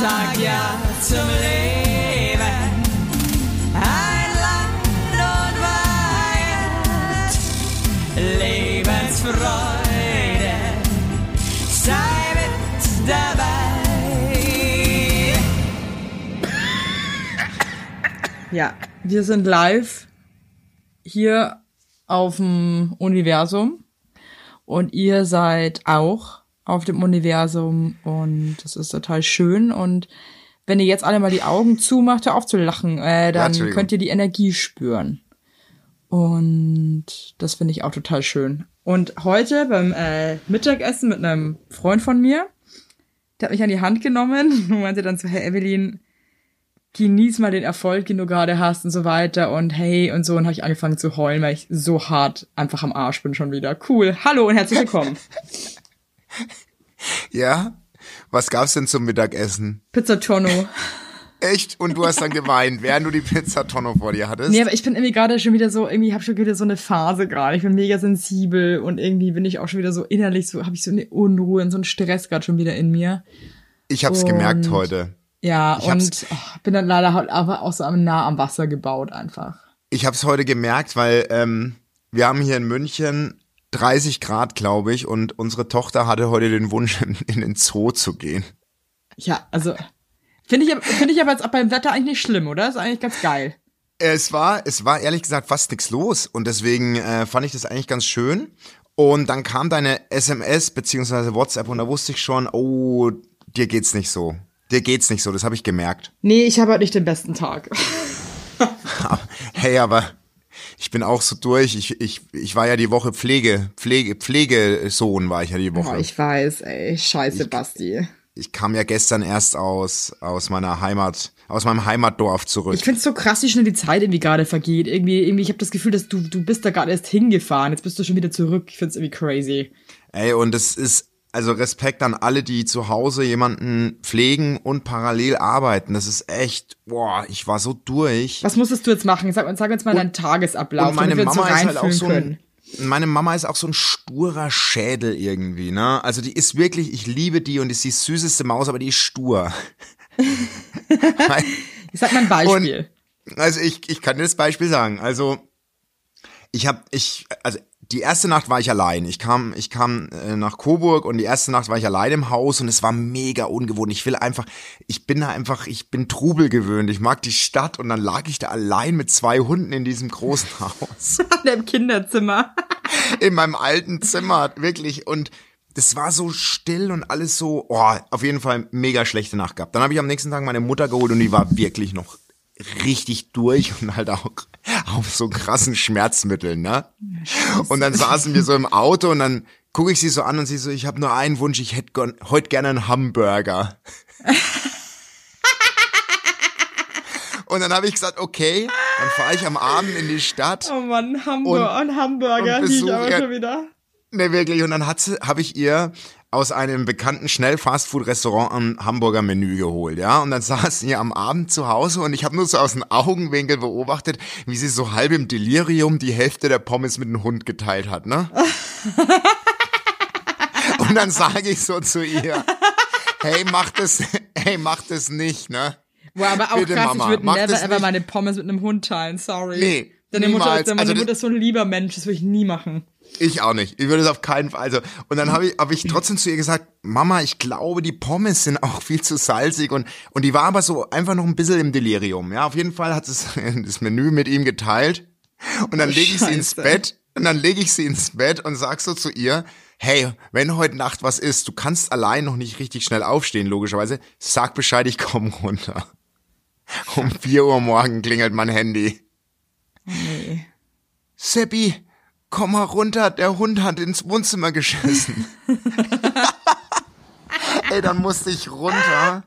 sag ja zum Leben. Ein Land und Weihend, Lebensfreude, sei mit dabei. Ja, wir sind live hier auf dem Universum und ihr seid auch auf dem Universum und das ist total schön und wenn ihr jetzt alle mal die Augen zumacht, hör auf zu lachen, äh, dann Entschuldigung. könnt ihr die Energie spüren. Und das finde ich auch total schön. Und heute beim äh, Mittagessen mit einem Freund von mir, der hat mich an die Hand genommen und meinte dann so, hey Evelyn, genieß mal den Erfolg, den du gerade hast und so weiter und hey und so und habe ich angefangen zu heulen, weil ich so hart einfach am Arsch bin schon wieder. Cool. Hallo und herzlich willkommen. Ja? Was gab's denn zum Mittagessen? Pizza Tonno. Echt? Und du hast dann geweint, während du die Pizzatonne vor dir hattest? Nee, aber ich bin irgendwie gerade schon wieder so, irgendwie habe ich schon wieder so eine Phase gerade. Ich bin mega sensibel und irgendwie bin ich auch schon wieder so innerlich so, habe ich so eine Unruhe und so einen Stress gerade schon wieder in mir. ich hab's und- gemerkt heute. Ja, Ich und oh, bin dann leider halt aber auch so nah am Wasser gebaut einfach. Ich hab's heute gemerkt, weil ähm, wir haben hier in München 30 Grad, glaube ich, und unsere Tochter hatte heute den Wunsch, in, den Zoo zu gehen. Ja, also finde ich, aber- finde ich aber jetzt auch beim Wetter eigentlich nicht schlimm, oder? Ist eigentlich ganz geil. Es war, es war ehrlich gesagt fast nichts los und deswegen äh, fand ich das eigentlich ganz schön. Und dann kam deine SMS beziehungsweise WhatsApp und da wusste ich schon, oh, dir geht's nicht so. Dir geht's nicht so, das habe ich gemerkt. Nee, ich habe halt nicht den besten Tag. Hey, aber ich bin auch so durch. Ich, ich, ich war ja die Woche Pflege, Pflege, Pflegesohn war ich ja die Oh, Woche. ich weiß, ey. Scheiße, Basti. ich kam ja gestern erst aus, aus meiner Heimat, aus meinem Heimatdorf zurück. Ich find's so krass, wie schnell die Zeit irgendwie gerade vergeht. Irgendwie, irgendwie, ich habe das Gefühl, dass du, du bist da gerade erst hingefahren. Jetzt bist du schon wieder zurück. Ich find's irgendwie crazy. Ey, und es ist, also Respekt an alle, die zu Hause jemanden pflegen und parallel arbeiten. Das ist echt, boah, ich war so durch. Was musstest du jetzt machen? Sag, sag uns mal deinen Tagesablauf, und meine Mama so ist halt auch so ein, meine Mama ist auch so ein sturer Schädel irgendwie, ne? Also die ist wirklich, ich liebe die und ist die süßeste Maus, aber die ist stur. Ich sag mal ein Beispiel. Also ich, ich kann dir das Beispiel sagen. Also ich habe ich also die erste Nacht war ich allein. Ich kam ich kam äh, nach Coburg und die erste Nacht war ich allein im Haus und es war mega ungewohnt. Ich will einfach ich bin da einfach ich bin Trubel gewöhnt. Ich mag die Stadt und dann lag ich da allein mit zwei Hunden in diesem großen Haus Im Kinderzimmer. in meinem alten Zimmer wirklich und das war so still und alles so, oh, auf jeden Fall mega schlechte Nacht gehabt. Dann habe ich am nächsten Tag meine Mutter geholt und die war wirklich noch richtig durch und halt auch auf so krassen Schmerzmitteln, ne? Und dann saßen wir so im Auto und dann gucke ich sie so an und sie so, ich habe nur einen Wunsch, ich hätte heute gerne einen Hamburger. und dann habe ich gesagt, okay, dann fahre ich am Abend in die Stadt. Oh Mann, Hamburger Und- und, Hamburger. und lieg ich aber schon wieder. Ne, wirklich. Und dann habe ich ihr aus einem bekannten Schnell-Fastfood-Restaurant ein Hamburger Menü geholt, ja. Und dann saß sie am Abend zu Hause und ich habe nur so aus dem Augenwinkel beobachtet, wie sie so halb im Delirium die Hälfte der Pommes mit dem Hund geteilt hat, ne? und dann sage ich so zu ihr, hey, mach das, hey, mach das nicht, ne? Boah, aber auch Bitte, krass, Mama, ich würde never ever nicht. meine Pommes mit einem Hund teilen, sorry. Nee, Deine Mutter, niemals. ist, meine Also Mutter ist so ein lieber Mensch, das würde ich nie machen. Ich auch nicht. Ich würde es auf keinen Fall. Also und dann habe ich, hab ich trotzdem zu ihr gesagt, Mama, ich glaube, die Pommes sind auch viel zu salzig und und die war aber so einfach noch ein bisschen im Delirium. Ja, auf jeden Fall hat es das Menü mit ihm geteilt und dann lege ich sie ins. Bett und dann lege ich sie ins Bett und sag so zu ihr, hey, wenn heute Nacht was ist, du kannst allein noch nicht richtig schnell aufstehen, logischerweise, sag Bescheid, ich komme runter. Um vier Uhr morgen klingelt mein Handy. Nee. Seppi, komm mal runter, der Hund hat ins Wohnzimmer geschissen. Ey, dann musste ich runter.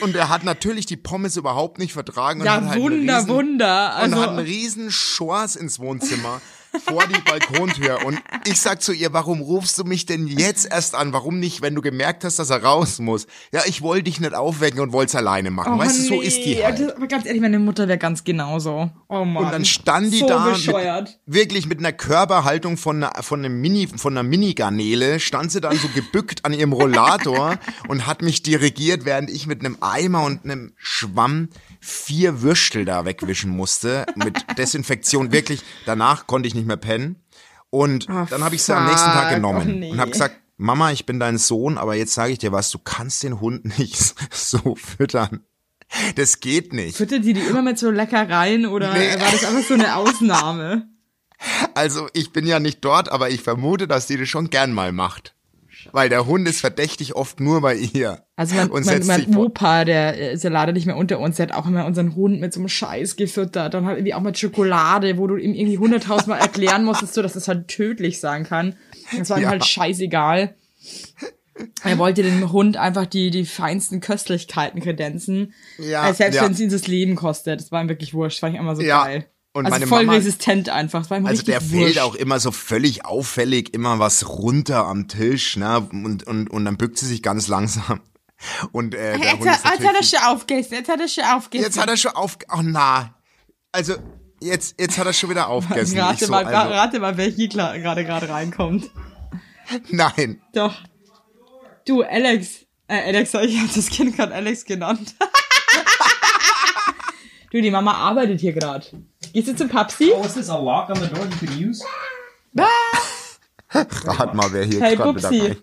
Und er hat natürlich die Pommes überhaupt nicht vertragen. Und Ja, hat halt Wunder, riesen, Wunder. Und Also, hat einen riesen Schors ins Wohnzimmer. Vor die Balkontür und ich sag zu ihr, warum rufst du mich denn jetzt erst an? Warum nicht, wenn du gemerkt hast, dass er raus muss? Ja, ich wollte dich nicht aufwecken und wollte es alleine machen. weißt du, so ist die Oh, nee. halt. Aber ganz ehrlich, meine Mutter wäre ganz genauso. Oh Mann. Und dann stand die so da. Mit, wirklich mit einer Körperhaltung von einer, von einem Mini, von einer Mini-Garnele, stand sie dann so gebückt an ihrem Rollator und hat mich dirigiert, während ich mit einem Eimer und einem Schwamm vier Würstel da wegwischen musste. Mit Desinfektion wirklich. Danach konnte ich nicht mehr pennen. Und Ah, dann habe ich sie am nächsten Tag genommen Oh, nee. und habe gesagt, Mama, ich bin dein Sohn, aber jetzt sage ich dir was, du kannst den Hund nicht so füttern. Das geht nicht. Füttert die die immer mit so Leckereien oder Nee. war das einfach so eine Ausnahme? Also ich bin ja nicht dort, aber ich vermute, dass die das schon gern mal macht. Weil der Hund ist verdächtig oft nur bei ihr. Also mein, und mein, mein Opa, der ist ja leider nicht mehr unter uns, der hat auch immer unseren Hund mit so einem Scheiß gefüttert. Dann halt irgendwie auch mit Schokolade, wo du ihm irgendwie hunderttausendmal erklären musstest, so, dass das halt tödlich sein kann. Das war ihm Ja. halt scheißegal. Er wollte dem Hund einfach die, die feinsten Köstlichkeiten kredenzen. Ja, Äh, selbst ja. wenn es ihn das Leben kostet. Das war ihm wirklich wurscht. Das fand ich immer so Ja. geil. Und also meine voll Mama- resistent einfach. Also der wurscht. fällt auch immer so völlig auffällig, immer was runter am Tisch, ne? Und, und, und dann bückt sie sich ganz langsam. Und äh, der Jetzt, hat- jetzt hat er schon aufgegessen. Jetzt hat er schon aufgegessen. jetzt hat er schon auf, oh na, also jetzt jetzt hat er schon wieder aufgegessen. Rate, so, mal, also, rate mal, wer hier gerade gerade reinkommt. nein, Doch. Du, Alex. Äh, Alex, ich habe das Kind gerade Alex genannt. du, die Mama arbeitet hier gerade. Gehst du zum Papsi? Oh, is this a lock on the door you could use? rat mal, wer hier Hey, gerade wieder.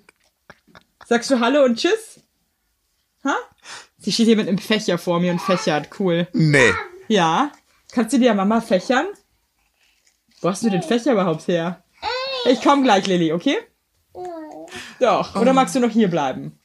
Sagst du Hallo und Tschüss? Ha? Sie steht hier mit einem Fächer vor mir und fächert. Cool. Nee. Ja. Kannst du dir Mama fächern? Wo hast du den Fächer überhaupt her? Ich komm gleich, Lilly, okay? Doch. Oder magst du noch hier bleiben?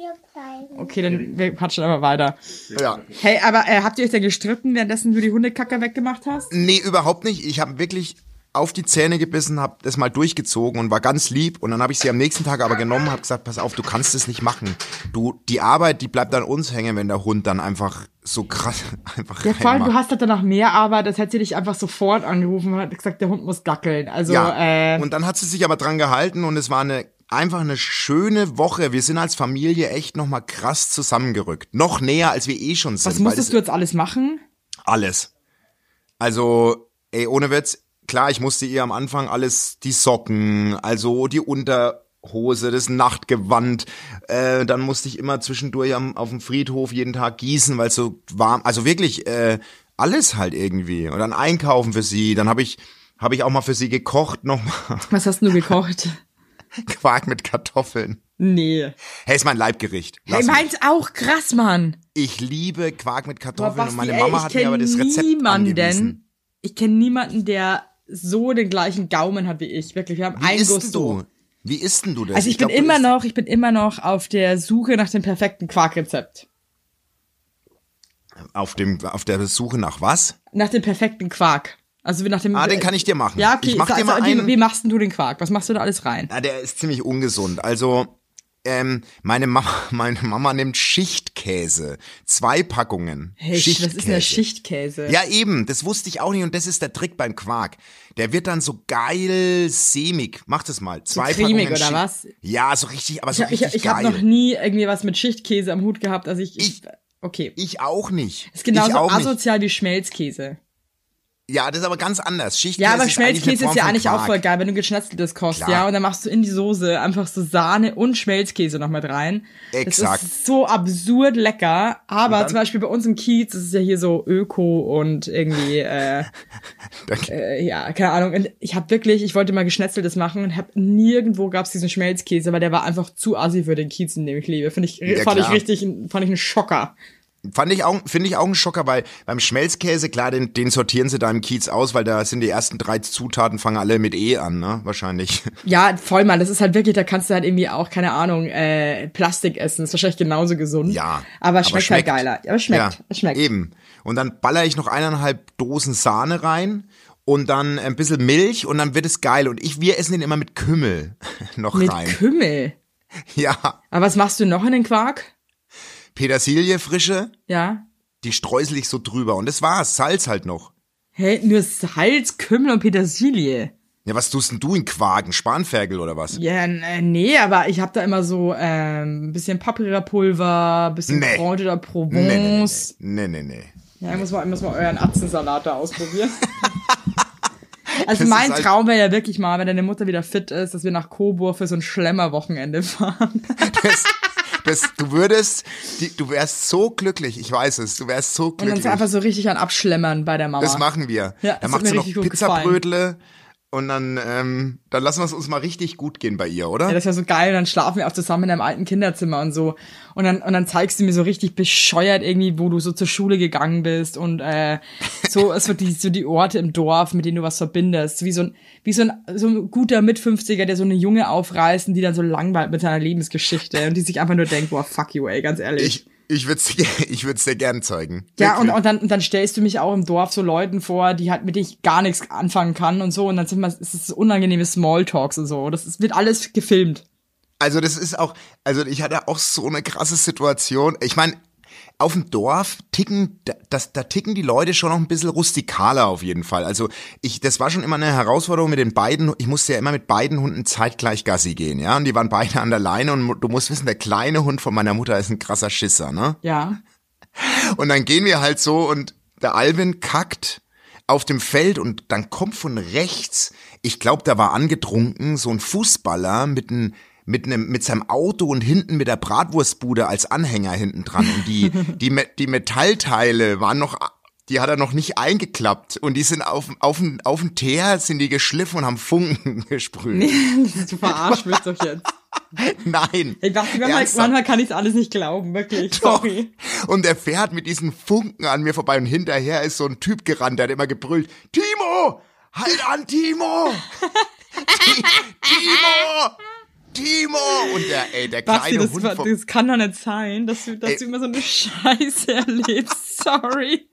Hier bleiben. Okay, dann wir quatschen aber weiter. Ja. Hey, aber äh, habt ihr euch denn gestritten, währenddessen du die Hundekacker weggemacht hast? Nee, überhaupt nicht. Ich habe wirklich auf die Zähne gebissen, habe das mal durchgezogen und war ganz lieb. Und dann habe ich sie am nächsten Tag aber genommen, habe gesagt, pass auf, du kannst es nicht machen. Du, die Arbeit, die bleibt an uns hängen, wenn der Hund dann einfach so krass einfach Ja, vor allem, du hast halt danach mehr Arbeit, als hätte sie dich einfach sofort angerufen und hat gesagt, der Hund muss dackeln. Also, Ja, äh, und dann hat sie sich aber dran gehalten und es war eine einfach eine schöne Woche. Wir sind als Familie echt nochmal krass zusammengerückt. Noch näher, als wir eh schon sind. was musstest du jetzt alles machen? Alles. Also, ey, ohne Witz, klar, ich musste ihr am Anfang alles, die Socken, also die Unterhose, das Nachtgewand, äh, dann musste ich immer zwischendurch am, auf dem Friedhof jeden Tag gießen, weil es so warm, also wirklich, äh, alles halt irgendwie. Und dann einkaufen für sie, dann habe ich, habe ich auch mal für sie gekocht, nochmal Was hast du gekocht? Quark mit Kartoffeln. nee. Hey, ist mein Leibgericht. Hey, Lass mich. meins auch krass, Mann. Ich liebe Quark mit Kartoffeln und meine ey, Mama ich hat mir aber das Rezept niemanden, angewiesen. Ich kenne niemanden, der so den gleichen Gaumen hat wie ich. Wirklich, wir haben Wie ein isst Gusto. du? Wie isst denn du das? Also ich, bin glaub, immer noch, ich bin immer noch auf der Suche nach dem perfekten Quarkrezept. Auf, dem, auf der Suche nach was? Nach dem perfekten Quark. Also nach dem. Ah, den kann ich dir machen. Ja, okay. Ich mach sag- dir mal sag, wie, einen- wie machst denn du den Quark? Was machst du da alles rein? Na, der ist ziemlich ungesund. Also, ähm, meine Mama, meine Mama nimmt Schichtkäse. Zwei Packungen. Hey, was Schichtkäse. ist denn der Schichtkäse? Ja, eben, das wusste ich auch nicht und das ist der Trick beim Quark. Der wird dann so geil sämig. Mach das mal. Zwei cremig Packungen oder Schicht- was? Ja, so richtig, aber so ich ich, richtig ich habe geil. noch nie irgendwie was mit Schichtkäse am Hut gehabt. Also ich. ich, Ich- okay. ich auch nicht. ist genauso ich auch nicht. asozial wie Schmelzkäse. Ja, das ist aber ganz anders. Schichtkäse Ja, aber Schmelzkäse ist ja eigentlich auch Quark. voll geil, wenn du geschnetzeltes kochst, Klar. ja, und dann machst du in die Soße einfach so Sahne und Schmelzkäse noch mit rein. Exakt. Das ist so absurd lecker, aber zum Beispiel bei uns im Kiez, ist ja hier so Öko und irgendwie, äh, äh, ja, keine Ahnung. Ich habe wirklich, ich wollte mal geschnetzeltes machen und hab nirgendwo gab's diesen Schmelzkäse, weil der war einfach zu assi für den Kiez, in dem ich lebe. Finde ich, Ja, fand ich klar. richtig, fand ich einen Schocker. Fand ich auch, finde ich auch ein Schocker, weil beim Schmelzkäse, klar, den, den sortieren sie da im Kiez aus, weil da sind die ersten drei Zutaten, fangen alle mit E an, ne? Wahrscheinlich. Ja, voll mal. Das ist halt wirklich, da kannst du halt irgendwie auch, keine Ahnung, äh, Plastik essen. Ist wahrscheinlich genauso gesund. Ja. Aber schmeckt, halt geiler. Aber schmeckt. Ja, es schmeckt. Eben. Und dann baller ich noch eineinhalb Dosen Sahne rein und dann ein bisschen Milch und dann wird es geil. Und ich, wir essen den immer mit Kümmel noch Mit rein. Kümmel. Ja. Aber was machst du noch in den Quark? Petersilie frische, Ja. die streusel ich so drüber. Und das war's. Salz halt noch. Hey, nur Salz, Kümmel und Petersilie. Ja, was tust denn du in Quagen? Spanferkel oder was? Ja, äh, nee, aber ich habe da immer so ähm, ein bisschen Paprikapulver, bisschen Nee. Kräuter Nee, Provence. nee, nee, nee, nee. nee. Ja, ich muss mal, ich muss mal euren Atzensalat da ausprobieren. Also Das mein halt- Traum wäre ja wirklich mal, wenn deine Mutter wieder fit ist, dass wir nach Coburg für so ein Schlemmerwochenende fahren. Das, das, du würdest, die, du wärst so glücklich, ich weiß es, du wärst so Und uns glücklich. einfach so richtig an Abschlemmern bei der Mama. Das machen wir. Ja, das dann hat macht sie noch Pizzabrötle und dann, ähm, dann lassen wir es uns mal richtig gut gehen bei ihr, oder? Ja, das wäre so geil. Und dann schlafen wir auch zusammen in einem alten Kinderzimmer und so. Und dann, und dann zeigst du mir so richtig bescheuert irgendwie, wo du so zur Schule gegangen bist und äh, so, so die, so die Orte im Dorf, mit denen du was verbindest. Wie so ein, wie so ein, so ein guter Mit-50er, der so eine Junge aufreißt und die dann so langweilt mit seiner Lebensgeschichte und die sich einfach nur denkt, boah, fuck you, ey, ganz ehrlich. ich ich würde es ich würd's dir gern zeigen. Ja, und, Wirklich. und, dann, und dann stellst du mich auch im Dorf so Leuten vor, die halt mit denen ich gar nichts anfangen kann und so. Und dann sind wir, es ist so unangenehme Smalltalks und so. Das ist, wird alles gefilmt. Also das ist auch, also ich hatte auch so eine krasse Situation. Ich meine, auf dem Dorf ticken, da- das, da ticken die Leute schon noch ein bisschen rustikaler auf jeden Fall. Also ich, das war schon immer eine Herausforderung mit den beiden. Ich musste ja immer mit beiden Hunden zeitgleich Gassi gehen, ja. Und die waren beide an der Leine und du musst wissen, der kleine Hund von meiner Mutter ist ein krasser Schisser, ne? Ja. Und dann gehen wir halt so und der Alvin kackt auf dem Feld und dann kommt von rechts, ich glaube, da war angetrunken, so ein Fußballer mit einem mit einem mit seinem Auto und hinten mit der Bratwurstbude als Anhänger hinten dran und die die die Metallteile waren noch die hat er noch nicht eingeklappt und die sind auf auf auf den Teer sind die geschliffen und haben Funken gesprüht. Du verarscht mich doch jetzt. Nein. Ich dachte, manchmal, manchmal kann ich alles nicht glauben, wirklich. Doch. Sorry. Und er fährt mit diesen Funken an mir vorbei und hinterher ist so ein Typ gerannt, der hat immer gebrüllt, Timo, halt an, Timo! Ti- Timo! Timo! Und der, ey, der Basti, kleine das, Hund war- das kann doch nicht sein, dass du, dass Ey. du immer so eine Scheiße erlebst. Sorry.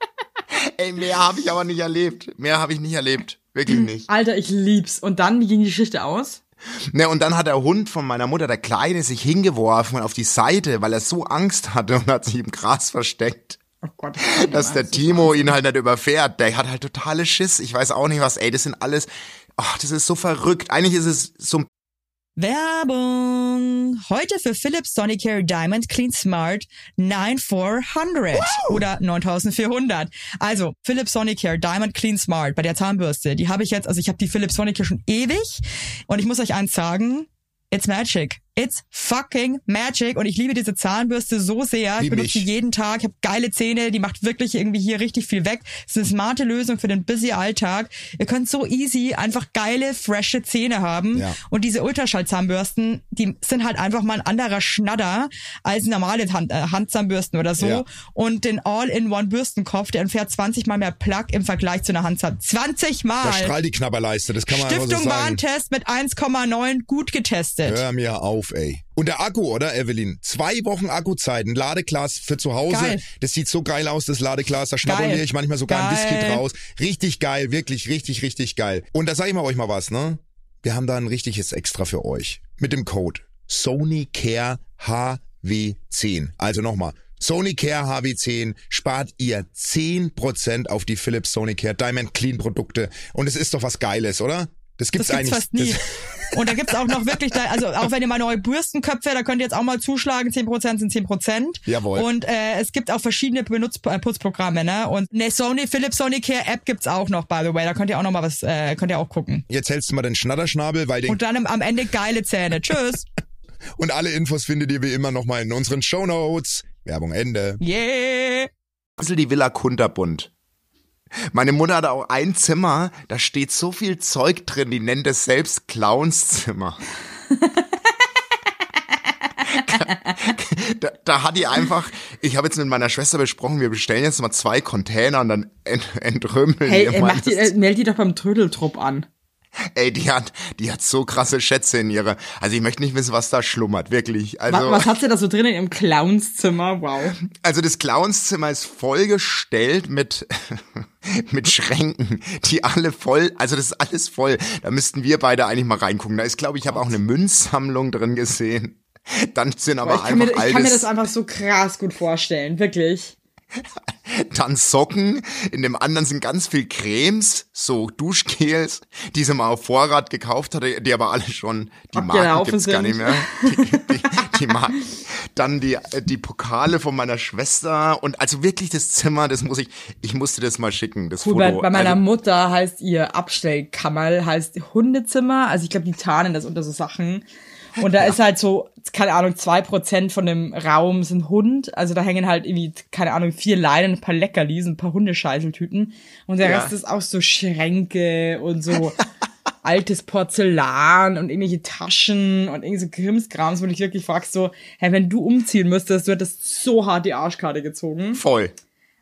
ey, mehr habe ich aber nicht erlebt. Mehr habe ich nicht erlebt. Wirklich nicht. Alter, ich lieb's. Und dann, wie ging die Geschichte aus? Ne, und dann hat der Hund von meiner Mutter, der Kleine, sich hingeworfen auf die Seite, weil er so Angst hatte und hat sich im Gras versteckt. Oh Gott. dass der Timo ihn halt nicht überfährt. Der hat halt totale Schiss. Ich weiß auch nicht was. Ey, das sind alles. Ach, das ist so verrückt. Eigentlich ist es so ein Werbung! Heute für Philips Sonicare Diamond Clean Smart 9400 oder 9400. Also Philips Sonicare Diamond Clean Smart bei der Zahnbürste, die habe ich jetzt, also ich habe die Philips Sonicare schon ewig und ich muss euch eins sagen, it's magic. It's fucking magic und ich liebe diese Zahnbürste so sehr. Wie ich benutze die jeden Tag. Ich habe geile Zähne, die macht wirklich irgendwie hier richtig viel weg. Es ist eine smarte Lösung für den busy Alltag. Ihr könnt so easy einfach geile, frische Zähne haben. Ja. Und diese Ultraschallzahnbürsten, die sind halt einfach mal ein anderer Schnadder als normale Hand, äh, Handzahnbürsten oder so. Ja. Und den All-in-One-Bürstenkopf, der entfährt 20 mal mehr Plug im Vergleich zu einer Handzahn. 20 Da Mal! strahlt die Knabberleiste, das kann man einfach so Stiftung sagen. Warntest mit 1,9 gut getestet. Hör mir auf, ey. Und der Akku, oder, Evelyn? Zwei Wochen Akkuzeit, ein Ladeglas für zu Hause. Geil. Das sieht so geil aus, das Ladeglas. Da schnabuliere ich manchmal sogar ein Geil. Whisky draus. Richtig geil, wirklich, richtig, richtig geil. Und da sage ich mal euch mal was, ne? Wir haben da ein richtiges Extra für euch. Mit dem Code SonyCare HW10. Also nochmal. SonyCare HW10 spart ihr 10% auf die Philips SonyCare Diamond Clean Produkte. Und es ist doch was Geiles, oder? Das gibt's, Das gibt's eigentlich. fast nie. Das, Und da gibt's auch noch wirklich, da, also auch wenn ihr mal neue Bürstenköpfe, da könnt ihr jetzt auch mal zuschlagen, 10% sind 10%. Jawohl. Und äh, es gibt auch verschiedene Benutz äh, Putzprogramme, ne? Und eine Sony, Philips Sonicare App gibt's auch noch, by the way. Da könnt ihr auch noch mal was, äh, könnt ihr auch gucken. jetzt hältst du mal den Schnatterschnabel, weil den Und dann am- Ende geile Zähne. Tschüss. Und alle Infos findet ihr wie immer nochmal in unseren Shownotes. Werbung Ende. Yeah. bisschen die Villa Kunterbund. Meine Mutter hat auch ein Zimmer, da steht so viel Zeug drin, die nennt es selbst Clownszimmer. da, da hat die einfach, ich habe jetzt mit meiner Schwester besprochen, wir bestellen jetzt mal zwei Container und dann ent, entrümmeln Hey, wir ey, mal mach die, äh, meld die doch beim Trödeltrupp an. Ey, die hat, die hat so krasse Schätze in ihrer, also ich möchte nicht wissen, was da schlummert, wirklich. Also, Was, was hat sie da so drin im Clownszimmer? Wow. Also das Clownszimmer ist vollgestellt mit mit Schränken, die alle voll, also das ist alles voll. Da müssten wir beide eigentlich mal reingucken. Da ist, glaube ich, ich habe auch eine Münzsammlung drin gesehen. Dann sind aber Aber ich kann, mir, einfach ich kann mir das einfach so krass gut vorstellen, wirklich. dann Socken, in dem anderen sind ganz viel Cremes, so Duschgels, die sie mal auf Vorrat gekauft hatte, die aber alle schon, die Marken gibt's gar sind. nicht mehr. Die, die, die Marken. Dann die, die Pokale von meiner Schwester und also wirklich das Zimmer, das muss ich, ich musste das mal schicken, das Cool, bei, Foto. bei meiner also, Mutter heißt ihr Abstellkammer, heißt Hundezimmer. Also ich glaube, die tarnen das unter so Sachen. Und da ist halt so, keine Ahnung, zwei Prozent von dem Raum sind Hund. Also da hängen halt irgendwie, keine Ahnung, vier Leinen, ein paar Leckerlis, ein paar Hundescheißeltüten. Und der Ja. Rest ist auch so Schränke und so altes Porzellan und irgendwelche Taschen und irgendwie so Krimskrams, wo du dich wirklich fragst so, hey, wenn du umziehen müsstest, du hättest so hart die Arschkarte gezogen. voll.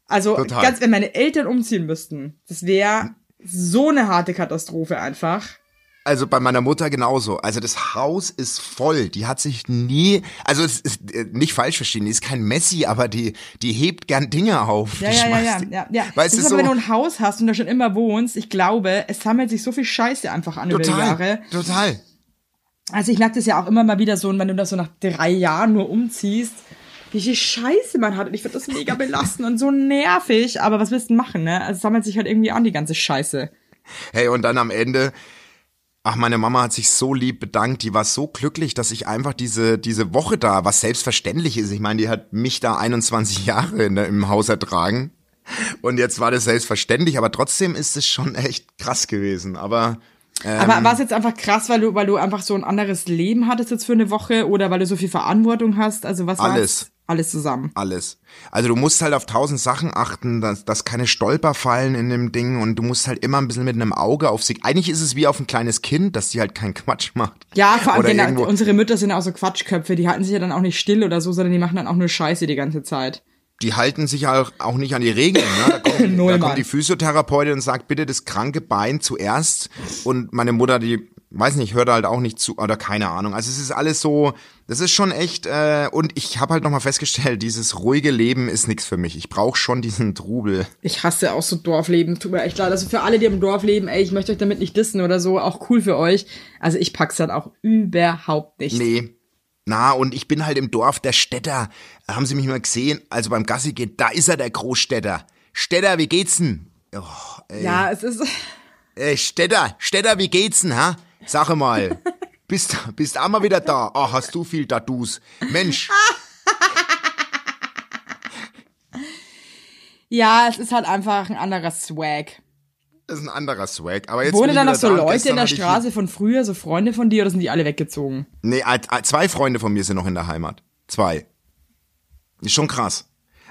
Also Total. ganz, wenn meine Eltern umziehen müssten, das wäre so eine harte Katastrophe einfach. Also bei meiner Mutter genauso. Also das Haus ist voll. Die hat sich nie, also es ist äh, nicht falsch verstehen, die ist kein Messi, aber die, die hebt gern Dinge auf. Ja, ja, ja, ja, ja, ja. Weißt das ist so? aber, wenn du ein Haus hast und da schon immer wohnst, ich glaube, es sammelt sich so viel Scheiße einfach an über die total, Jahre. total. Also ich merke das ja auch immer mal wieder so, wenn du das so nach drei Jahren nur umziehst, wie viel Scheiße man hat. Und ich finde das mega belastend und so nervig. Aber was willst du machen, ne? Also es sammelt sich halt irgendwie an, die ganze Scheiße. Hey, und dann am Ende, ach, meine Mama hat sich so lieb bedankt, die war so glücklich, dass ich einfach diese, diese Woche da, was selbstverständlich ist, ich meine, die hat mich da 21 Jahre in, der- im Haus ertragen. Und jetzt war das selbstverständlich, aber trotzdem ist es schon echt krass gewesen. Aber Aber war es jetzt einfach krass, weil du, weil du einfach so ein anderes Leben hattest jetzt für eine Woche oder weil du so viel Verantwortung hast? Also was war's? Alles. Alles zusammen. alles. Also du musst halt auf tausend Sachen achten, dass, dass keine Stolper fallen in dem Ding und du musst halt immer ein bisschen mit einem Auge auf sie. Eigentlich ist es wie auf ein kleines Kind, dass sie halt keinen Quatsch macht. Ja, vor allem genau, unsere Mütter sind auch so Quatschköpfe, die halten sich ja dann auch nicht still oder so, sondern die machen dann auch nur Scheiße die ganze Zeit. Die halten sich auch, auch nicht an die Regeln. Ne? Da, kommt, Null, da kommt die Physiotherapeutin und sagt, bitte das kranke Bein zuerst. Und meine Mutter, die, weiß nicht, hört halt auch nicht zu, oder keine Ahnung. Also es ist alles so, das ist schon echt, äh, und ich habe halt nochmal festgestellt, dieses ruhige Leben ist nichts für mich. Ich brauche schon diesen Trubel. Ich hasse auch so Dorfleben, tut mir echt leid. Also für alle, die im Dorf leben, ey, ich möchte euch damit nicht dissen oder so, auch cool für euch. Also ich pack's dann auch überhaupt nicht. Nee. Na, und ich bin halt im Dorf der Städter. Haben Sie mich mal gesehen? Also beim Gassi gehen, da ist er, der Großstädter. Städter, wie geht's denn? Oh, ey. Ja, es ist, Äh, Städter, Städter, wie geht's denn, ha? Sag mal. Bist, bist auch mal wieder da? Ach, hast du viel Tattoos. Mensch, ja, es ist halt einfach ein anderer Swag. Das ist ein anderer Swag. Aber jetzt Wohnen da noch so da. Leute in der Straße von früher, so Freunde von dir, oder sind die alle weggezogen? Nee, zwei Freunde von mir sind noch in der Heimat. Zwei. Ist schon krass.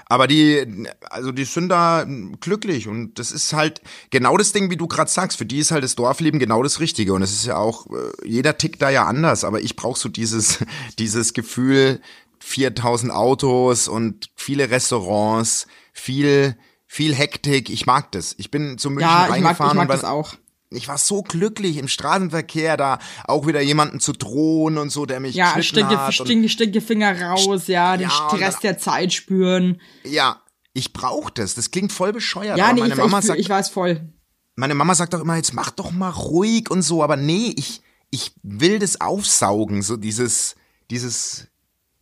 Aber die, also die sind da glücklich und das ist halt genau das Ding, wie du gerade sagst. Für die ist halt das Dorfleben genau das Richtige und es ist ja auch, äh, jeder tickt da ja anders, aber ich brauche so dieses, dieses Gefühl, 4000 Autos und viele Restaurants, viel, viel Hektik. Ich mag das. Ich bin zu München Ja, ich mag, ich reingefahren mag und das auch. ich war so glücklich im Straßenverkehr, da auch wieder jemanden zu drohen und so, der mich Ja, stinke, hat. stinke, stinke Finger raus, ja, den Ja, Stress dann- der Zeit spüren. Ja, ich brauche das. Das klingt voll bescheuert. Ja, nee, meine ich, Mama ich, sagt, ich weiß voll. meine Mama sagt doch immer, jetzt mach doch mal ruhig und so. Aber nee, ich, ich will das aufsaugen, so dieses, dieses,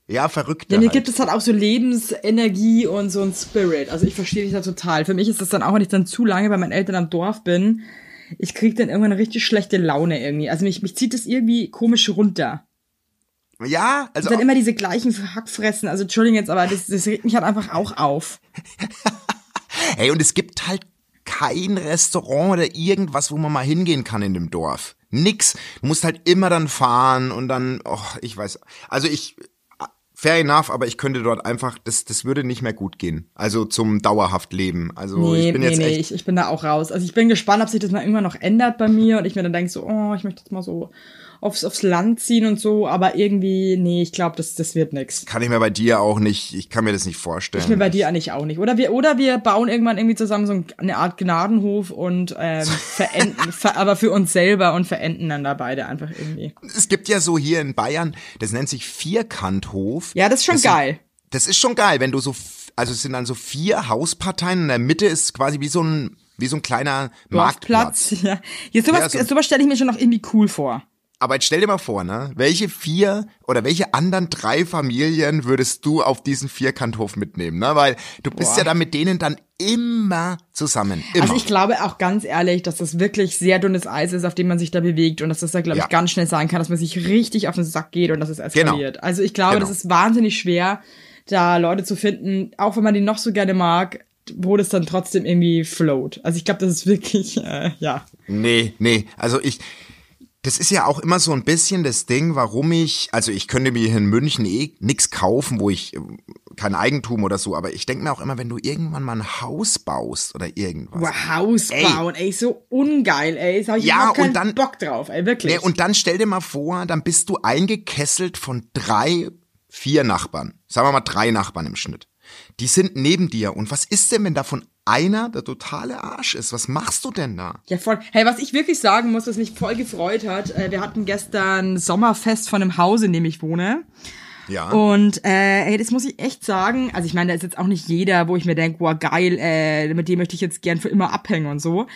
ja, verrückte. Ja, mir halt. gibt es halt auch so Lebensenergie und so ein Spirit. Also ich verstehe dich da total. Für mich ist das dann auch, wenn ich dann zu lange bei meinen Eltern am Dorf bin, ich krieg dann irgendwann eine richtig schlechte Laune irgendwie. Also mich, mich zieht das irgendwie komisch runter. ja, also Und dann immer diese gleichen Hackfressen. Also Entschuldigung jetzt, aber das, das regt mich halt einfach auch auf. Hey, und es gibt halt kein Restaurant oder irgendwas, wo man mal hingehen kann in dem Dorf. Nix. Du musst halt immer dann fahren und dann, oh, ich weiß. Also ich, fair enough, aber ich könnte dort einfach, das, das würde nicht mehr gut gehen. Also zum dauerhaft Leben. Also Nee, ich bin nee, jetzt nee, echt. ich, ich bin da auch raus. Also ich bin gespannt, ob sich das mal irgendwann noch ändert bei mir und ich mir dann denke so, oh, ich möchte jetzt mal so aufs, aufs Land ziehen und so, aber irgendwie, nee, ich glaube, das, das wird nix. Kann ich mir bei dir auch nicht, ich kann mir das nicht vorstellen. Ich mir bei dir eigentlich auch nicht. Oder wir, oder wir bauen irgendwann irgendwie zusammen so eine Art Gnadenhof und ähm, verenden, ver, aber für uns selber und verenden dann da beide einfach irgendwie. es gibt ja so hier in Bayern, das nennt sich Vierkanthof. Ja, das ist schon das geil. Sind, das ist schon geil, wenn du so, also es sind dann so vier Hausparteien, in der Mitte ist quasi wie so ein, wie so ein kleiner Marktplatz. Dorfplatz. Ja. Jetzt sowas, Ja, so- sowas stelle ich mir schon noch irgendwie cool vor. Aber jetzt stell dir mal vor, ne? Welche vier oder welche anderen drei Familien würdest du auf diesen Vierkanthof mitnehmen, ne? Weil du bist Boah. ja dann mit denen dann immer zusammen. Immer. Also ich glaube auch ganz ehrlich, dass das wirklich sehr dünnes Eis ist, auf dem man sich da bewegt und dass das da, glaube ich, Ja. ganz schnell sein kann, dass man sich richtig auf den Sack geht und dass es eskaliert. Genau. Also ich glaube, Genau. das ist wahnsinnig schwer, da Leute zu finden, auch wenn man die noch so gerne mag, wo das dann trotzdem irgendwie float. Also ich glaube, das ist wirklich, äh, ja. Nee, nee, also ich, das ist ja auch immer so ein bisschen das Ding, warum ich, also ich könnte mir hier in München eh nix kaufen, wo ich äh, kein Eigentum oder so, aber ich denke mir auch immer, wenn du irgendwann mal ein Haus baust oder irgendwas. Wow, Haus Ey. bauen, ey, so ungeil, ey. Da hab ich Ja, keinen und dann- Bock drauf, ey, wirklich. Nee, und dann stell dir mal vor, dann bist du eingekesselt von drei, vier Nachbarn. Sagen wir mal drei Nachbarn im Schnitt. Die sind neben dir. Und was ist denn, wenn davon einer der totale Arsch ist? Was machst du denn da? Ja, voll. Hey, was ich wirklich sagen muss, was mich voll gefreut hat, äh, wir hatten gestern Sommerfest von einem Haus, in dem ich wohne. Ja. Und äh, hey, das muss ich echt sagen. Also ich meine, da ist jetzt auch nicht jeder, wo ich mir denke, wow, geil, äh, mit dem möchte ich jetzt gern für immer abhängen und so.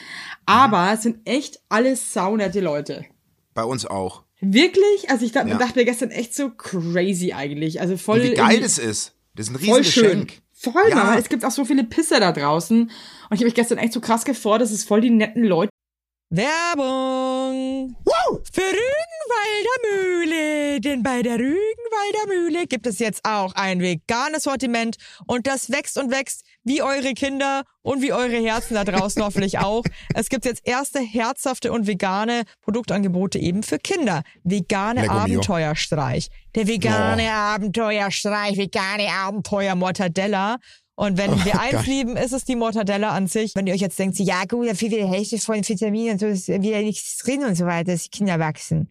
Aber es sind echt alles saunette Leute. Bei uns auch. Wirklich? Also ich dachte, Ja. dachte mir gestern echt so crazy eigentlich. Also voll Und wie geil das ist. Das ist ein voll schön. Voll, Ja. Es gibt auch so viele Pisser da draußen. Und ich habe mich gestern echt so krass gefreut, dass es voll die netten Leute Werbung! Für Rügenwalder Mühle, denn bei der Rügenwalder Mühle gibt es jetzt auch ein veganes Sortiment und das wächst und wächst wie eure Kinder und wie eure Herzen da draußen hoffentlich auch. Es gibt jetzt erste herzhafte und vegane Produktangebote eben für Kinder. Vegane. Abenteuerstreich. Der vegane Abenteuerstreich, vegane Abenteuer Mortadella. Und wenn wir eins lieben, ist es die Mortadella an sich. Wenn ihr euch jetzt denkt, ja gut, die Hälfte von Vitaminen und so ist wieder nichts drin und so weiter, dass die Kinder wachsen.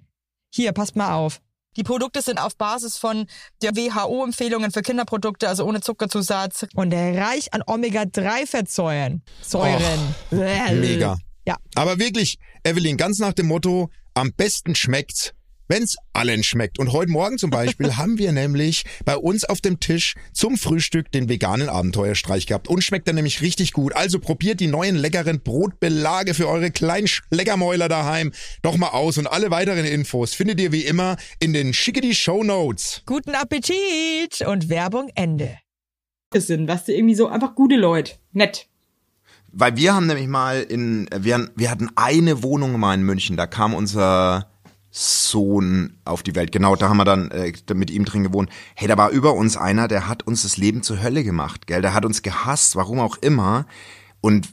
Hier, passt mal auf. Die Produkte sind auf Basis von der WHO-Empfehlungen für Kinderprodukte, also ohne Zuckerzusatz und reich an Omega-3-Fettsäuren. Säuren. Mega. Ja. Aber wirklich, Evelyn, ganz nach dem Motto, am besten schmeckt's, wenn's allen schmeckt. Und heute Morgen zum Beispiel haben wir nämlich bei uns auf dem Tisch zum Frühstück den veganen Abenteuerstreich gehabt. Und schmeckt dann nämlich richtig gut. Also probiert die neuen leckeren Brotbelage für eure kleinen Schleckermäuler daheim doch mal aus. Und alle weiteren Infos findet ihr wie immer in den Schickety Show Notes. Guten Appetit und Werbung Ende. sind, weißt du, irgendwie so einfach gute Leute. Nett. Weil wir haben nämlich mal in, wir, wir hatten eine Wohnung mal in München, da kam unser Sohn auf die Welt. Genau, da haben wir dann äh, mit ihm drin gewohnt. Hey, da war über uns einer, der hat uns das Leben zur Hölle gemacht, gell? Der hat uns gehasst, warum auch immer. Und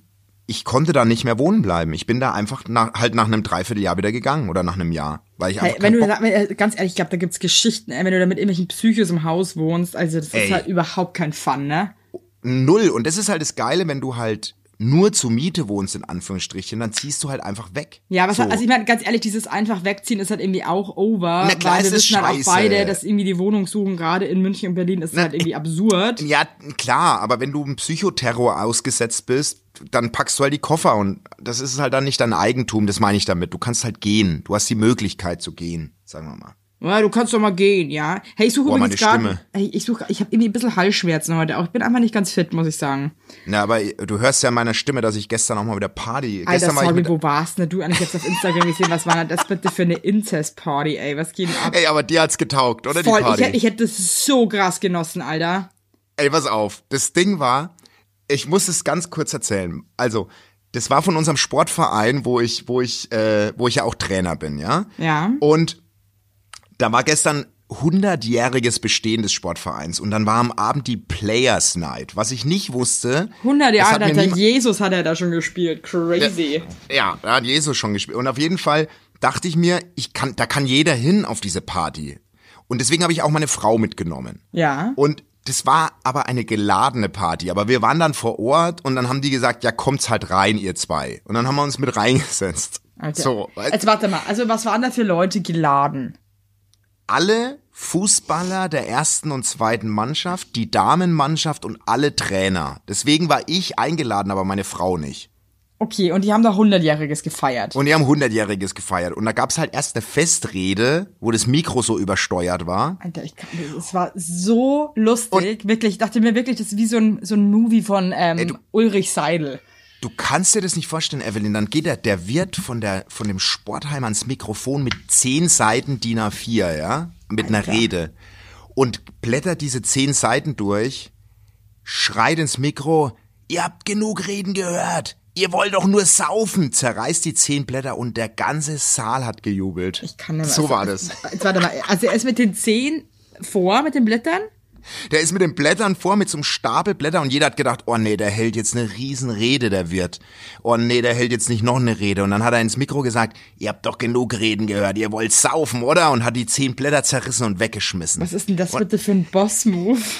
ich konnte da nicht mehr wohnen bleiben. Ich bin da einfach nach, halt nach einem Dreivierteljahr wieder gegangen oder nach einem Jahr, weil ich Hey, einfach wenn keinen du, Bock- wenn, äh, ganz ehrlich, ich glaube, da gibt's Geschichten, wenn du da mit irgendwelchen Psychos im Haus wohnst, also das Ey. ist halt überhaupt kein Fun, ne? null. Und das ist halt das Geile, wenn du halt nur zur Miete wohnst, in Anführungsstrichen, dann ziehst du halt einfach weg. Ja, was so. also ich meine, ganz ehrlich, dieses einfach wegziehen ist halt irgendwie auch over, Na klar, weil wir es ist wissen halt auch beide, dass irgendwie die Wohnung suchen, gerade in München und Berlin, ist Na, halt irgendwie absurd. Ja, klar, aber wenn du im Psychoterror ausgesetzt bist, dann packst du halt die Koffer und das ist halt dann nicht dein Eigentum, das meine ich damit. Du kannst halt gehen. Du hast die Möglichkeit zu gehen, sagen wir mal. Ja, du kannst doch mal gehen, ja. Hey, ich suche Boah, übrigens meine gerade, Stimme. hey, ich suche, ich habe irgendwie ein bisschen Halsschmerzen heute auch. Ich bin einfach nicht ganz fit, muss ich sagen. Na, aber du hörst ja an meiner Stimme, dass ich gestern auch mal wieder Party. Alter, gestern war ich sorry, mit, wo warst denn du? Eigentlich jetzt auf Instagram gesehen, was war denn das bitte für eine Incest-Party, ey? Was geht denn ab? Ey, aber dir hat's getaugt, oder Voll, die Party? ich hätte, ich hätte das so krass genossen, Alter. Ey, pass auf. Das Ding war, ich muss es ganz kurz erzählen. Also, das war von unserem Sportverein, wo ich, wo ich, äh, wo ich ja auch Trainer bin, ja. Ja. Und da war gestern 100-jähriges Bestehen des Sportvereins und dann war am Abend die Players Night. Was ich nicht wusste. 100 das Jahre, hat niemand- Jesus hat er da schon gespielt. Crazy. Ja, da hat Jesus schon gespielt. Und auf jeden Fall dachte ich mir, ich kann, da kann jeder hin auf diese Party. Und deswegen habe ich auch meine Frau mitgenommen. Ja. Und das war aber eine geladene Party. Aber wir waren dann vor Ort und dann haben die gesagt, ja, kommt's halt rein, ihr zwei. Und dann haben wir uns mit reingesetzt. Alter. So, Jetzt warte mal, also was waren da für Leute geladen? Alle Fußballer der ersten und zweiten Mannschaft, die Damenmannschaft und alle Trainer. Deswegen war ich eingeladen, aber meine Frau nicht. Okay, und die haben da 100-Jähriges gefeiert. Und die haben 100-Jähriges gefeiert. Und da gab's halt erst eine Festrede, wo das Mikro so übersteuert war. Alter, ich kann, es war so lustig, wirklich. Ich dachte mir wirklich, das ist wie so ein, so ein Movie von ähm, du- Ulrich Seidel. Du kannst dir das nicht vorstellen, Evelyn. Dann geht der, der Wirt von der, von dem Sportheim ans Mikrofon mit zehn Seiten DIN A4, ja? Mit einer Rede. Und blättert diese zehn Seiten durch, schreit ins Mikro, ihr habt genug Reden gehört. Ihr wollt doch nur saufen, zerreißt die zehn Blätter und der ganze Saal hat gejubelt. Ich kann nicht mehr. So war das. Jetzt warte mal. Also er ist mit den Zehen vor, mit den Blättern. Der ist mit den Blättern vor, mit so einem Stapel Blätter und jeder hat gedacht, oh nee, der hält jetzt eine Riesenrede, der Wirt. Oh nee, der hält jetzt nicht noch eine Rede. Und dann hat er ins Mikro gesagt, ihr habt doch genug Reden gehört, ihr wollt saufen, oder? Und hat die zehn Blätter zerrissen und weggeschmissen. Was ist denn das bitte für ein Boss-Move?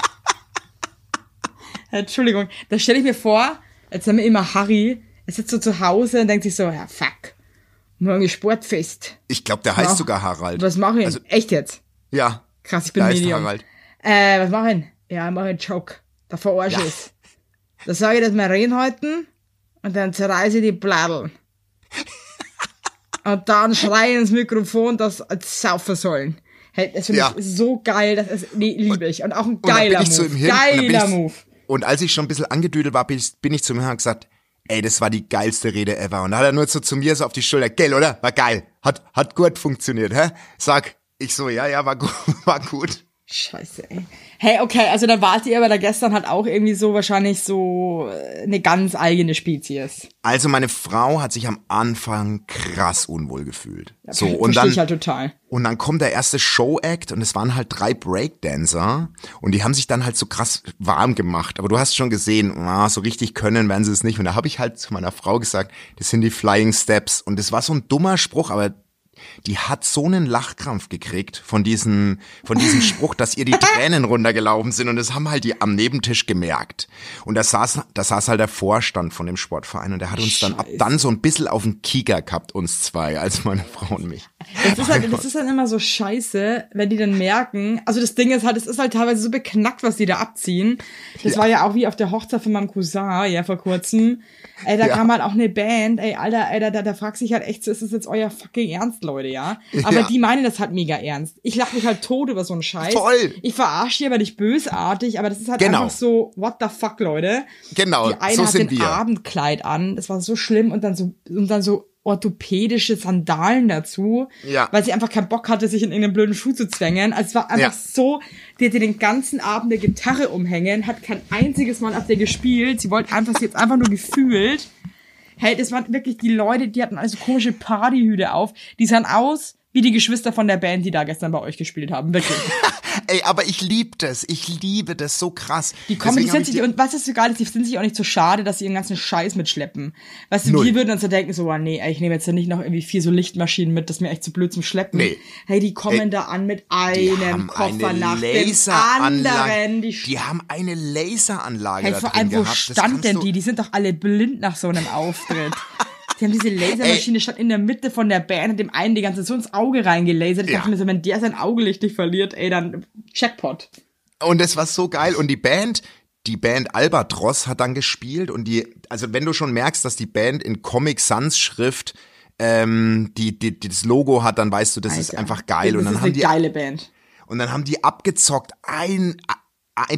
Entschuldigung, da stelle ich mir vor, jetzt haben wir immer Harry, er sitzt so zu Hause und denkt sich so, ja fuck, morgen ist Sportfest. Ich glaube, der heißt Ja. sogar Harald. Was mache ich? Also, Echt jetzt? ja. Krass, ich bin da Medium. Harald. Äh, was mache ich? Ja, ich mache einen Joke. Da verarsche Ja. ich Da sage ich, dass wir reden halten und dann zerreiße ich die Bladeln. und dann schreie ich ins Mikrofon, dass sie saufen sollen. Hey, das finde Ja. ich so geil, das ist, nee, liebe ich. Und auch ein Und geiler Move. und bin Geiler ich- Move. Und als ich schon ein bisschen angedüdelt war, bin ich, bin ich zu hin und gesagt, ey, das war die geilste Rede ever. Und da hat er nur so zu mir so auf die Schulter, gell, oder? War geil. Hat, hat gut funktioniert, hä? Sag, ich so, ja, ja, war gut, war gut. Scheiße, ey. Hey, okay, also dann wart ihr aber da gestern halt auch irgendwie so wahrscheinlich so äh, eine ganz eigene Spezies. Also meine Frau hat sich am Anfang krass unwohl gefühlt. so, Verstehe und dann, ich halt total. und dann kommt der erste Show-Act und es waren halt drei Breakdancer und die haben sich dann halt so krass warm gemacht. Aber du hast schon gesehen, ah, so richtig können werden sie es nicht. Und da habe ich halt zu meiner Frau gesagt, das sind die Flying Steps. Und das war so ein dummer Spruch, aber die hat so einen Lachkrampf gekriegt von diesem, von diesem Spruch, dass ihr die Tränen runtergelaufen sind und das haben halt die am Nebentisch gemerkt. Und da saß, da saß halt der Vorstand von dem Sportverein und der hat uns dann ab dann so ein bisschen auf den Kieker gehabt, uns zwei, als meine Frau und mich. Das ist, halt, das ist dann immer so scheiße, wenn die dann merken, also das Ding ist halt, es ist halt teilweise so beknackt, was die da abziehen. Das war ja auch wie auf der Hochzeit von meinem Cousin, ja, vor kurzem. Ey, da Ja. kam halt auch eine Band, ey, Alter, ey, da, da, da fragt sich halt echt, ist das jetzt euer fucking Ernst, Leute, ja? Aber Ja. die meinen das halt mega ernst. Ich lach mich halt tot über so einen Scheiß. Voll. Ich verarsche die aber nicht bösartig, aber das ist halt Genau. einfach so, what the fuck, Leute? Genau, Die eine so hat sind den wir. Abendkleid an, das war so schlimm und dann so, und dann so orthopädische Sandalen dazu, Ja. weil sie einfach keinen Bock hatte, sich in irgendeinen blöden Schuh zu zwängen. Also es war einfach Ja. so, die hatte den ganzen Abend eine Gitarre umhängen, hat kein einziges Mal auf der gespielt, sie wollte einfach, sie jetzt einfach nur gefühlt. Hey, das waren wirklich die Leute, die hatten also komische Partyhüte auf, die sahen aus wie die Geschwister von der Band, die da gestern bei euch gespielt haben, wirklich. Ey, aber ich lieb das. Ich liebe das so krass. Die kommen, die sind ich sich, und was ist so geil die sind sich auch nicht so schade, dass sie ihren ganzen Scheiß mitschleppen. Weißt du, Null. wir würden uns ja denken, so, oh, nee, ey, ich nehme jetzt ja nicht noch irgendwie vier so Lichtmaschinen mit, das ist mir echt zu blöd zum Schleppen. Nee. Hey, die kommen Ey, da an mit einem Koffer nach dem anderen. Die, Die haben eine Laseranlage hey, vor allem, wo gehabt. Stand denn die? Die sind doch alle blind nach so einem Auftritt. Die haben diese Lasermaschine stand in der Mitte von der Band und dem einen die ganze Zeit so ins Auge reingelasert. Ich Ja. dachte mir so, wenn der sein Augenlicht nicht verliert, ey, dann Jackpot. Und es war so geil. Und die Band, die Band Albatross hat dann gespielt und die, also wenn du schon merkst, dass die Band in Comic Sans Schrift ähm, die, die, die das Logo hat, dann weißt du, das ist Alter. einfach geil. Das Und dann ist haben eine die geile Band. Und dann haben die abgezockt. Ein,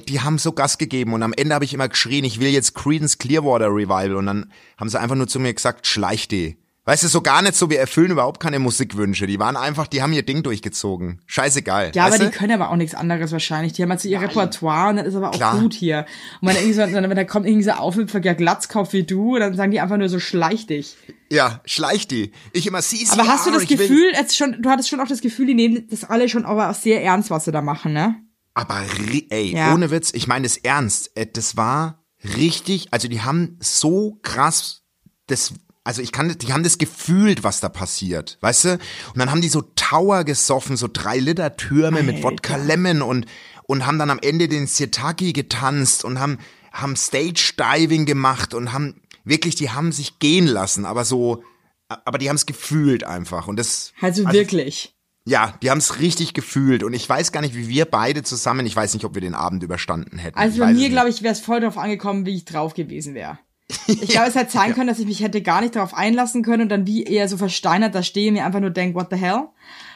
die haben so Gas gegeben. Und am Ende habe ich immer geschrien, ich will jetzt Creedence Clearwater Revival. Und dann haben sie einfach nur zu mir gesagt, schleich die. Weißt du, so gar nicht so, wir erfüllen überhaupt keine Musikwünsche. Die waren einfach, die haben ihr Ding durchgezogen. Scheißegal. Ja, weißt aber die du? können aber auch nichts anderes wahrscheinlich. Die haben halt so ihr Repertoire und dann ist aber auch Klar. gut hier. Und wenn so, wenn da kommt irgendwie so Aufhüpfer, der Glatzkopf wie du, dann sagen die einfach nur so, schleich dich. Ja, schleich die. Ich immer, CCR, Aber hast du das Gefühl, jetzt schon, du hattest schon auch das Gefühl, die nehmen das alle schon aber auch sehr ernst, was sie da machen, ne? Aber ey, Ja. ohne Witz, ich meine das ernst. Äh, Das war richtig, also die haben so krass das also ich kann, die haben das gefühlt, was da passiert, weißt du? Und dann haben die so Tower gesoffen, so drei Liter Türme mit Alter. Wodka Lemon und, und haben dann am Ende den Sirtaki getanzt und haben, haben Stage Diving gemacht und haben, wirklich, die haben sich gehen lassen, aber so, aber die haben es gefühlt einfach und das. Also, wirklich. Ja, die haben es richtig gefühlt und ich weiß gar nicht, wie wir beide zusammen, ich weiß nicht, ob wir den Abend überstanden hätten. Also bei mir, glaube ich, wäre es voll drauf angekommen, wie ich drauf gewesen wäre. Ich glaube, es hätte sein können, dass ich mich hätte gar nicht darauf einlassen können und dann wie eher so versteinert da stehe, mir einfach nur denk, what the hell?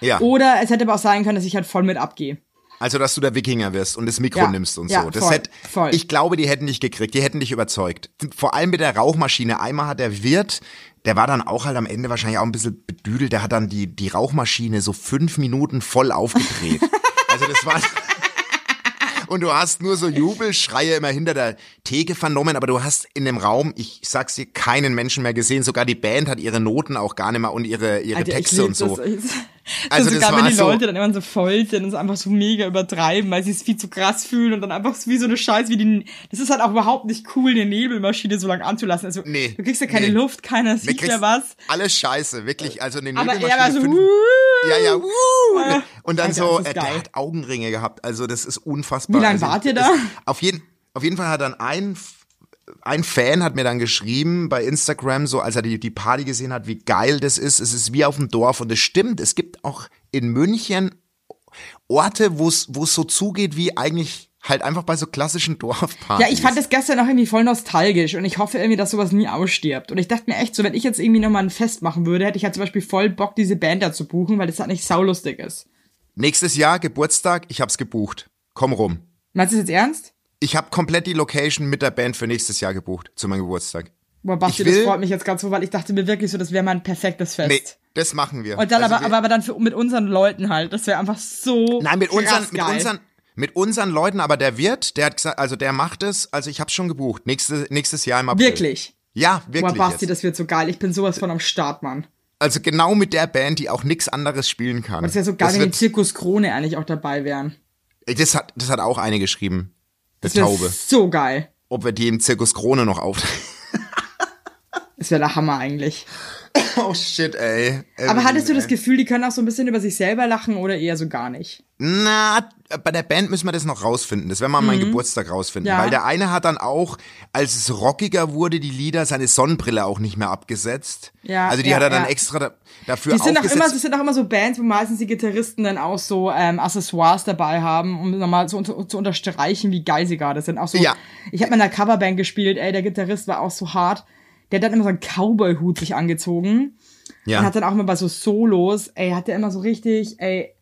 Ja. Oder es hätte aber auch sein können, dass ich halt voll mit abgehe. Also, dass du der Wikinger wirst und das Mikro Ja, nimmst und ja, so. Das voll, hätt, voll. Ich glaube, die hätten dich gekriegt, die hätten dich überzeugt. Vor allem mit der Rauchmaschine. Einmal hat der Wirt, der war dann auch halt am Ende wahrscheinlich auch ein bisschen bedüdelt, der hat dann die, die Rauchmaschine so fünf Minuten voll aufgedreht. also das war... Und du hast nur so Jubelschreie immer hinter der Theke vernommen, aber du hast in dem Raum, ich sag's dir, keinen Menschen mehr gesehen. Sogar die Band hat ihre Noten auch gar nicht mehr und ihre, ihre Alter, ich Texte und so. Das. Also also das sogar wenn war die so- Leute dann immer so voll sind und so einfach so mega übertreiben, weil sie es viel zu krass fühlen und dann einfach so wie so eine Scheiß wie die. Das ist halt auch überhaupt nicht cool, eine Nebelmaschine so lang anzulassen. Also Nee, du kriegst ja keine nee. Luft, keiner sieht ja was. Alles scheiße, wirklich. Also eine Aber er Nebelmaschine war so. fünf- "Wuh." Ja, ja, wuh. Und dann Alter, so, äh, der hat Augenringe gehabt. Also das ist unfassbar. Wie lang also, wart ihr da? Auf jeden, auf jeden Fall hat dann ein, ein Fan hat mir dann geschrieben bei Instagram, so als er die, die Party gesehen hat, wie geil das ist. Es ist wie auf dem Dorf und es stimmt. Es gibt auch in München Orte, wo es so zugeht wie eigentlich halt einfach bei so klassischen Dorfpartys. Ja, ich fand das gestern auch irgendwie voll nostalgisch und ich hoffe irgendwie, dass sowas nie ausstirbt. Und ich dachte mir echt so, wenn ich jetzt irgendwie nochmal ein Fest machen würde, hätte ich halt zum Beispiel voll Bock, diese Band da zu buchen, weil das halt nicht saulustig ist. Nächstes Jahr Geburtstag, ich hab's gebucht. Komm rum. Meinst du das jetzt ernst? Ich habe komplett die Location mit der Band für nächstes Jahr gebucht zu meinem Geburtstag. Boah, Basti, will- das freut mich jetzt ganz so, weil ich dachte mir wirklich so, das wäre mal ein perfektes Fest. Nee, das machen wir. Und dann Also aber, aber, aber dann für, mit unseren Leuten halt. Das wäre einfach so. Nein, mit unseren, mit geil. unseren, mit unseren Leuten, aber der Wirt, der hat gesagt, also der macht es, also ich hab's schon gebucht. Nächste, nächstes Jahr im April. Wirklich. Ja, Boah, wirklich. Basti, jetzt. das wird so geil. Ich bin sowas von am Start, Mann. Also genau mit der Band, die auch nix anderes spielen kann. Das wäre so geil, wenn die wird, Zirkus Krone eigentlich auch dabei wären. das hat, das hat auch eine geschrieben. Der Das Taube. so geil. Ob wir die im Zirkus Krone noch auf. Das wäre der Hammer eigentlich. oh shit, ey. Aber hattest du das Ey. Gefühl, die können auch so ein bisschen über sich selber lachen oder eher so gar nicht? Na, bei der Band müssen wir das noch rausfinden. Das werden wir an meinem Geburtstag rausfinden. Mhm. Ja. Weil der eine hat dann auch, als es rockiger wurde, die Lieder, seine Sonnenbrille auch nicht mehr abgesetzt. Ja, Also die ja, hat er dann ja. extra da, dafür Die sind auch aufgesetzt. immer, das sind auch immer so Bands, wo meistens die Gitarristen dann auch so ähm, Accessoires dabei haben, um nochmal unter, zu unterstreichen, wie geil sie gerade sind. Auch so, Ja. ich habe mal in einer Coverband gespielt, ey, der Gitarrist war auch so hart. Der hat dann immer so einen Cowboy-Hut sich angezogen. ja. Und hat dann auch immer bei so Solos, ey, hat der immer so richtig, ey,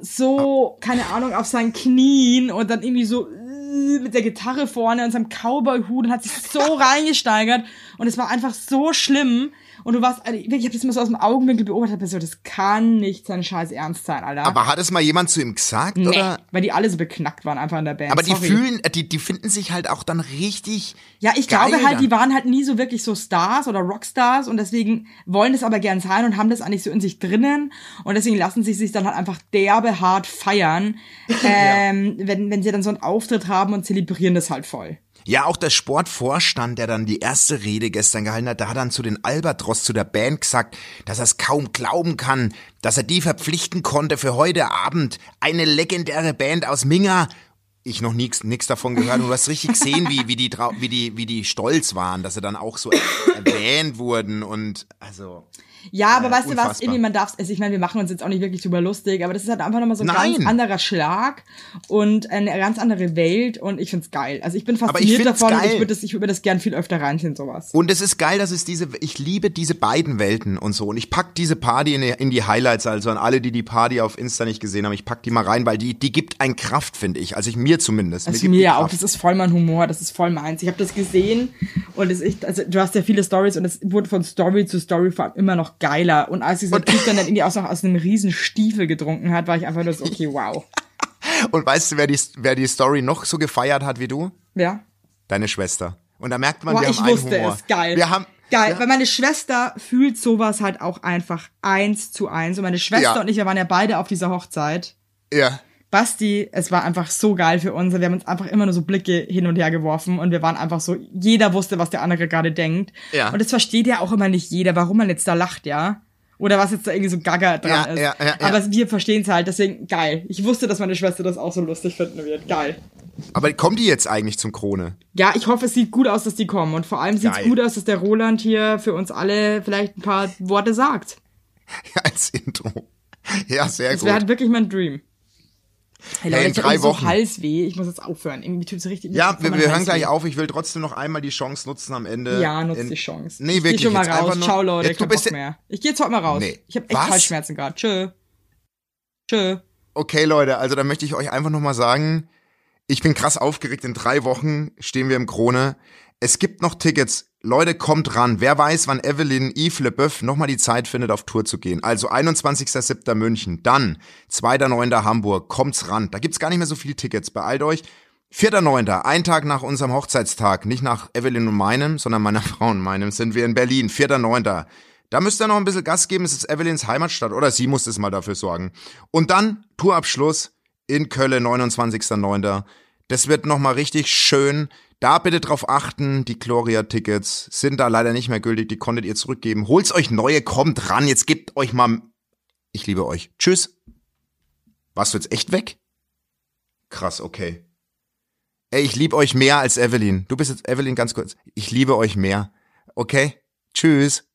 so, keine Ahnung, auf seinen Knien und dann irgendwie so äh, mit der Gitarre vorne und seinem Cowboy-Hut und hat sich so reingesteigert und es war einfach so schlimm und du warst, ich habe das immer so aus dem Augenwinkel beobachtet, hab mir so, das kann nicht sein scheiß Ernst sein, Alter. aber hat es mal jemand zu ihm gesagt? nee, Oder? weil die alle so beknackt waren einfach in der Band. Aber die Sorry. fühlen, äh, die, die finden sich halt auch dann richtig. Ja, ich glaube halt, dann. die waren halt nie so wirklich so Stars oder Rockstars und deswegen wollen das aber gern sein und haben das eigentlich so in sich drinnen und deswegen lassen sie sich dann halt einfach derbe hart feiern, ähm, wenn, wenn sie dann so einen Auftritt haben und zelebrieren das halt voll. Ja, auch der Sportvorstand, der dann die erste Rede gestern gehalten hat, der hat dann zu den Albatros, zu der Band gesagt, dass er es kaum glauben kann, dass er die verpflichten konnte für heute Abend. Eine legendäre Band aus Minga. Ich noch nix, nix davon gehört und du hast richtig gesehen, wie, wie, die, wie, die, wie die stolz waren, dass sie dann auch so erwähnt wurden und also. Ja, aber Äh, weißt du was, unfassbar. irgendwie man darf, also ich meine, wir machen uns jetzt auch nicht wirklich drüber lustig, aber das ist halt einfach nochmal so ein Nein. ganz anderer Schlag und eine ganz andere Welt und ich find's geil. Also ich bin ich fasziniert find's davon und ich würde das, ich würde das gern viel öfter reinziehen, sowas. Und es ist geil, dass es diese, ich liebe diese beiden Welten und so. Und ich pack diese Party in die, in die Highlights, also an alle, die die Party auf Insta nicht gesehen haben, ich pack die mal rein, weil die, die gibt ein Kraft, finde ich. Also ich mir zumindest. Also mir ja auch, das ist voll mein Humor, das ist voll meins. Ich habe das gesehen und es ist, also du hast ja viele Stories und es wurde von Story zu Story vor allem immer noch geiler. Und als dieser Typ dann irgendwie auch noch aus einem riesen Stiefel getrunken hat, war ich einfach nur so, okay, wow. Und weißt du, wer die, wer die Story noch so gefeiert hat wie du? Ja. Deine Schwester. Und da merkt man, Boah, wir ich haben einen wusste Humor. es, geil. Wir haben, Geil, Ja. weil meine Schwester fühlt sowas halt auch einfach eins zu eins. Und meine Schwester Ja. und ich, wir waren ja beide auf dieser Hochzeit. ja. Basti, es war einfach so geil für uns. Wir haben uns einfach immer nur so Blicke hin und her geworfen und wir waren einfach so, jeder wusste, was der andere gerade denkt. Ja. Und das versteht ja auch immer nicht jeder, warum man jetzt da lacht, ja. Oder was jetzt da irgendwie so gaga dran Ja, ist. ja, ja, ja. Aber wir verstehen es halt, deswegen geil. Ich wusste, dass meine Schwester das auch so lustig finden wird. Geil. Aber kommt die jetzt eigentlich zum Krone? Ja, ich hoffe, es sieht gut aus, dass die kommen. Und vor allem sieht es gut aus, dass der Roland hier für uns alle vielleicht ein paar Worte sagt. Als Intro. Ja, sehr Das wäre gut. halt wirklich mein Dream. Hey, Leute, in ich hab drei so Wochen. Halsweh. Ich muss jetzt aufhören. Irgendwie tut es richtig. Ja, wir, wir hören gleich auf. Ich will trotzdem noch einmal die Chance nutzen am Ende. Ja, nutzt in- die Chance. Nee, ich wirklich. Geh schon mal jetzt raus. Ciao, Leute. Jetzt, du bist Bock mehr. Ich gehe jetzt heute mal raus. Nee. Ich habe echt? Halsschmerzen gerade. Tschö. Tschö. Okay, Leute, also da möchte ich euch einfach nochmal sagen, ich bin krass aufgeregt. In drei Wochen stehen wir im Krone. Es gibt noch Tickets. Leute, kommt ran. Wer weiß, wann Evelyn Yves Leboeuf nochmal die Zeit findet, auf Tour zu gehen. Also 21.07. München, dann 2.9. Hamburg. Kommt's ran. Da gibt's gar nicht mehr so viele Tickets. Beeilt euch. 4.9., ein Tag nach unserem Hochzeitstag, nicht nach Evelyn und meinem, sondern meiner Frau und meinem, sind wir in Berlin. 4.9. Da müsst ihr noch ein bisschen Gas geben, es ist Evelyns Heimatstadt, oder sie muss es mal dafür sorgen. Und dann Tourabschluss in Köln, 29.9. Das wird nochmal richtig schön. Da bitte drauf achten, die Gloria-Tickets sind da leider nicht mehr gültig, die konntet ihr zurückgeben. Holt's euch neue, kommt ran, jetzt gebt euch mal... Ich liebe euch. Tschüss. Warst du jetzt echt weg? Krass, okay. Ey, ich liebe euch mehr als Evelyn. Du bist jetzt Evelyn ganz kurz. Ich liebe euch mehr. Okay? Tschüss.